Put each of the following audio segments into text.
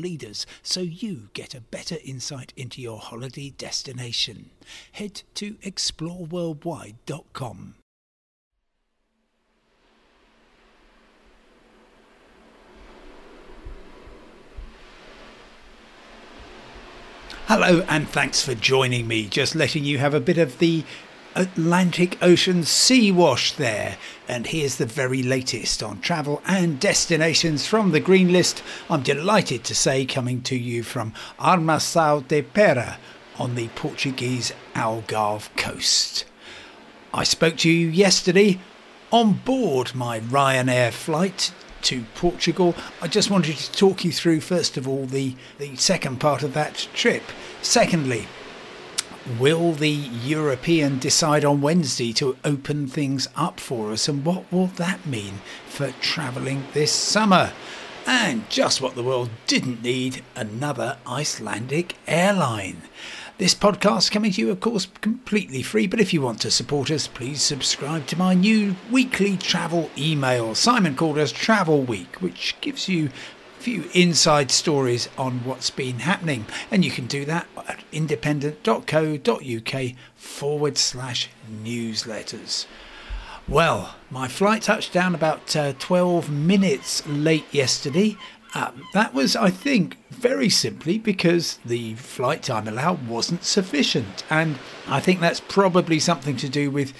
leaders so you get a better insight into your holiday destination. Head to exploreworldwide.com. Hello, and thanks for joining me. Just letting you have a bit of the Atlantic Ocean sea wash there. And here's the very latest on travel and destinations from the Green List. I'm delighted to say, coming to you from Armação de Pera on the Portuguese Algarve coast. I spoke to you yesterday on board my Ryanair flight to Portugal. I just wanted to talk you through, first of all, the, the second part of that trip. Secondly, will the European decide on Wednesday to open things up for us? And what will that mean for travelling this summer? And just what the world didn't need another Icelandic airline. This podcast coming to you, of course, completely free. But if you want to support us, please subscribe to my new weekly travel email. Simon Calder's Travel Week, which gives you few inside stories on what's been happening. And you can do that at independent.co.uk forward slash newsletters. Well, my flight touched down about uh, 12 minutes late yesterday. Uh, that was, I think, very simply because the flight time allowed wasn't sufficient. And I think that's probably something to do with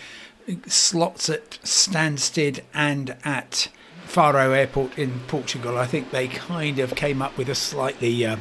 slots at Stansted and at Faro Airport in Portugal. I think they kind of came up with a slightly uh,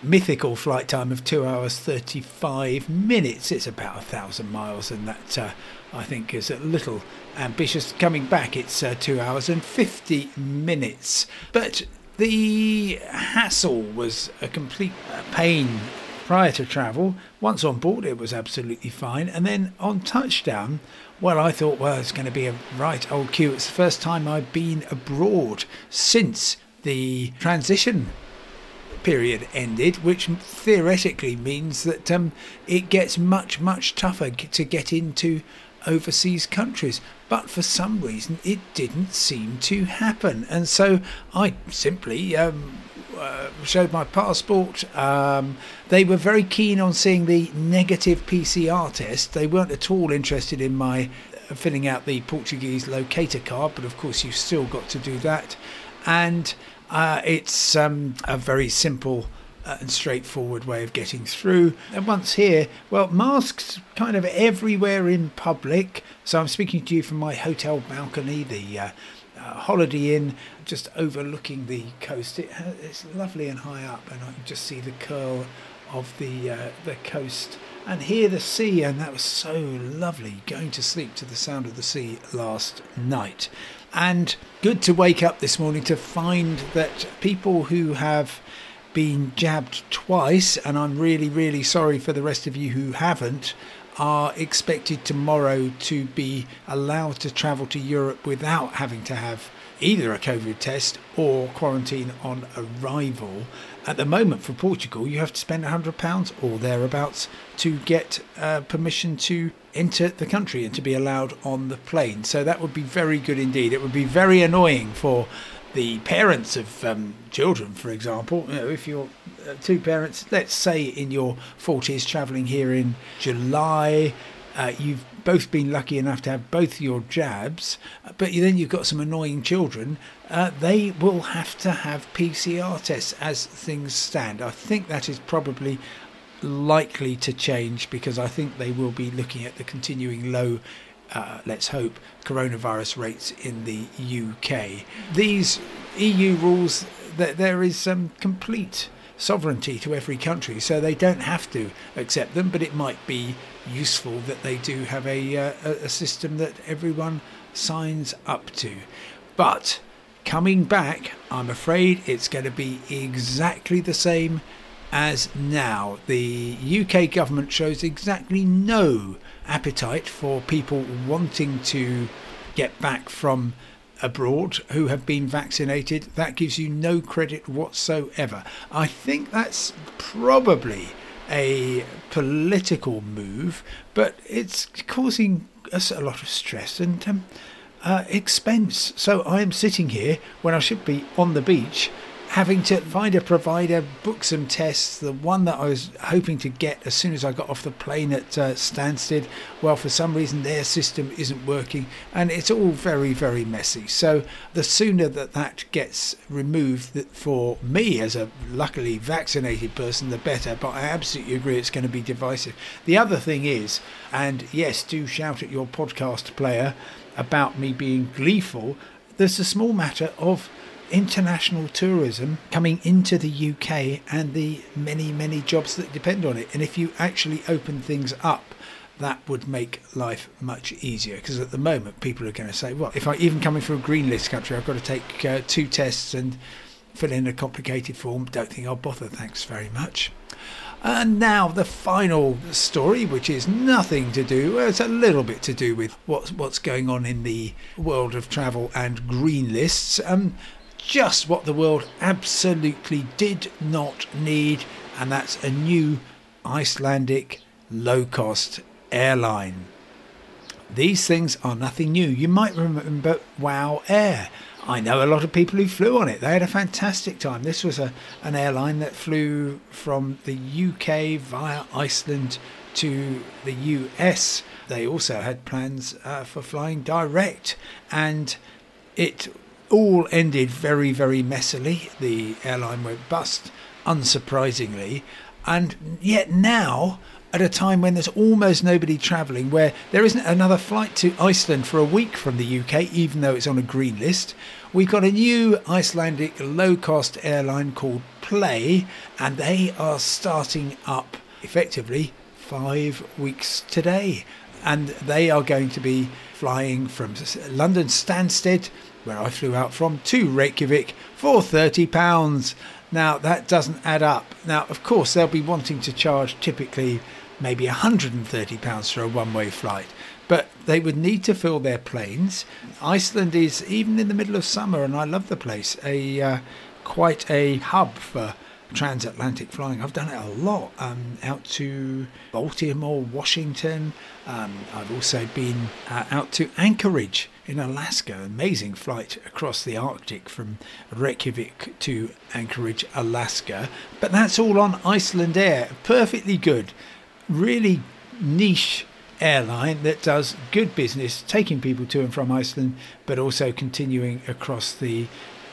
mythical flight time of two hours 35 minutes. It's about a thousand miles, and that uh, I think is a little ambitious. Coming back, it's uh, two hours and 50 minutes. But the hassle was a complete pain prior to travel. Once on board, it was absolutely fine. And then on touchdown, well, I thought, well, it's going to be a right old queue. It's the first time I've been abroad since the transition period ended, which theoretically means that um, it gets much, much tougher to get into overseas countries. But for some reason, it didn't seem to happen. And so I simply um, uh, showed my passport. Um, they were very keen on seeing the negative PCR test. They weren't at all interested in my uh, filling out the Portuguese locator card, but of course, you've still got to do that. And uh, it's um, a very simple and straightforward way of getting through. And once here, well, masks kind of everywhere in public. So I'm speaking to you from my hotel balcony, the uh, uh, Holiday Inn, just overlooking the coast. It, it's lovely and high up, and I can just see the curl of the uh, the coast and hear the sea. And that was so lovely going to sleep to the sound of the sea last night. And good to wake up this morning to find that people who have been jabbed twice, and I'm really, really sorry for the rest of you who haven't, are expected tomorrow to be allowed to travel to Europe without having to have either a COVID test or quarantine on arrival. At the moment, for Portugal, you have to spend £100 or thereabouts to get uh, permission to enter the country and to be allowed on the plane. So that would be very good indeed. It would be very annoying for the parents of um, children, for example, you know, if you're uh, two parents, let's say in your 40s, travelling here in July, uh, you've both been lucky enough to have both your jabs, but then you've got some annoying children, uh, they will have to have PCR tests as things stand. I think that is probably likely to change because I think they will be looking at the continuing low uh, let's hope, coronavirus rates in the UK. These EU rules, that there is some complete sovereignty to every country, so they don't have to accept them, but it might be useful that they do have a, uh, a system that everyone signs up to. But coming back, I'm afraid it's going to be exactly the same as now. The UK government shows exactly no appetite for people wanting to get back from abroad who have been vaccinated. That gives you no credit whatsoever. I think that's probably a political move, but it's causing us a lot of stress and um, uh, expense. So I am sitting here when I should be on the beach having to find a provider, book some tests. The one that I was hoping to get as soon as I got off the plane at uh, Stansted, well, for some reason their system isn't working, and it's all very, very messy. So the sooner that that gets removed for me as a luckily vaccinated person, the better. But I absolutely agree it's going to be divisive. The other thing is, and yes, do shout at your podcast player about me being gleeful. There's a small matter of international tourism coming into the UK and the many, many jobs that depend on it. And if you actually open things up, that would make life much easier because at the moment people are going to say, well, if I even coming from a green list country, I've got to take uh, two tests and fill in a complicated form. Don't think I'll bother. Thanks very much. And now the final story, which is nothing to do, it's a little bit to do with what's what's going on in the world of travel and green lists. Um, just what the world absolutely did not need, and that's a new Icelandic low cost airline. These things are nothing new. You might remember WoW Air. I know a lot of people who flew on it. They had a fantastic time. This was a, an airline that flew from the UK via Iceland to the US. They also had plans uh, for flying direct, and it all ended very, very messily. The airline went bust, unsurprisingly. And yet now, at a time when there's almost nobody travelling, where there isn't another flight to Iceland for a week from the UK, even though it's on a green list, we've got a new Icelandic low cost airline called Play, and they are starting up effectively five weeks today. And they are going to be flying from London Stansted where I flew out from, to Reykjavik for £30. Now, that doesn't add up. Now, of course, they'll be wanting to charge typically maybe £130 for a one way flight, but they would need to fill their planes. Iceland is, even in the middle of summer, and I love the place, a uh, quite a hub for transatlantic flying. I've done it a lot um, out to Baltimore, Washington. Um, I've also been uh, out to Anchorage in Alaska. Amazing flight across the Arctic from Reykjavik to Anchorage, Alaska. But that's all on Icelandair. Perfectly good. Really niche airline that does good business taking people to and from Iceland, but also continuing across the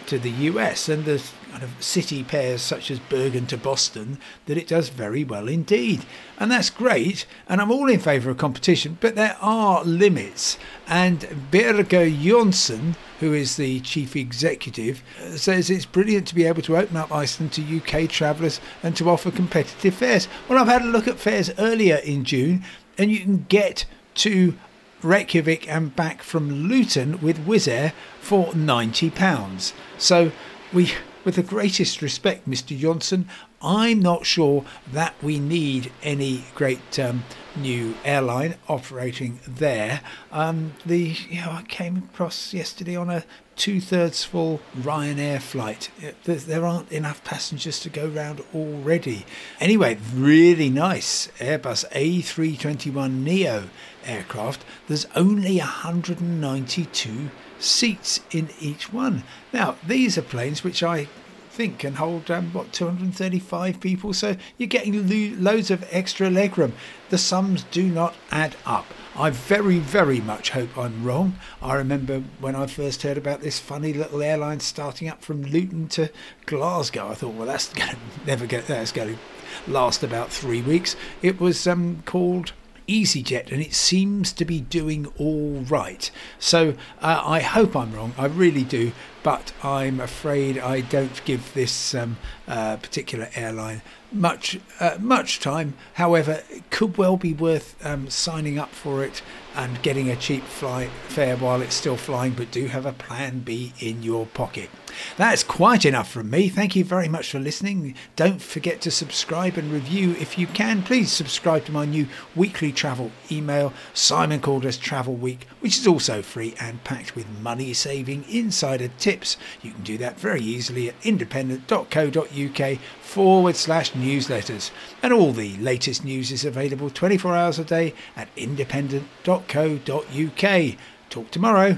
to the US and the kind of city pairs such as Bergen to Boston that it does very well indeed. And that's great. And I'm all in favour of competition, but there are limits. And Birger Jonsson, who is the chief executive, uh, says it's brilliant to be able to open up Iceland to UK travellers and to offer competitive fares. Well, I've had a look at fares earlier in June, and you can get to Reykjavik and back from Luton with Wizz Air for £90. So we with the greatest respect, Mr. Jonsson, I'm not sure that we need any great um, new airline operating there. Um, the you know, I came across yesterday on a two-thirds full Ryanair flight. There aren't enough passengers to go round already. Anyway, really nice Airbus A321 Neo aircraft. There's only 192 seats in each one. Now, these are planes which I think can hold um, what 235 people. So you're getting lo- loads of extra legroom. The sums do not add up. I very very much hope i'm wrong. I remember when i first heard about this funny little airline starting up from luton to glasgow. I thought well that's going to never get that's going to last about three weeks. It was um, called EasyJet, and it seems to be doing all right. So uh, I hope I'm wrong. I really do. but I'm afraid I don't give this um, uh, particular airline much uh, much time. However, it could well be worth um, signing up for it and getting a cheap flight fare while it's still flying, but do have a plan B in your pocket. That's quite enough from me. Thank you very much for listening. Don't forget to subscribe and review if you can. Please subscribe to my new weekly travel email, Simon Calder's Travel Week, which is also free and packed with money saving insider tips. You can do that very easily at independent.co.uk forward slash newsletters. And all the latest news is available 24 hours a day at independent.co.uk. Talk tomorrow.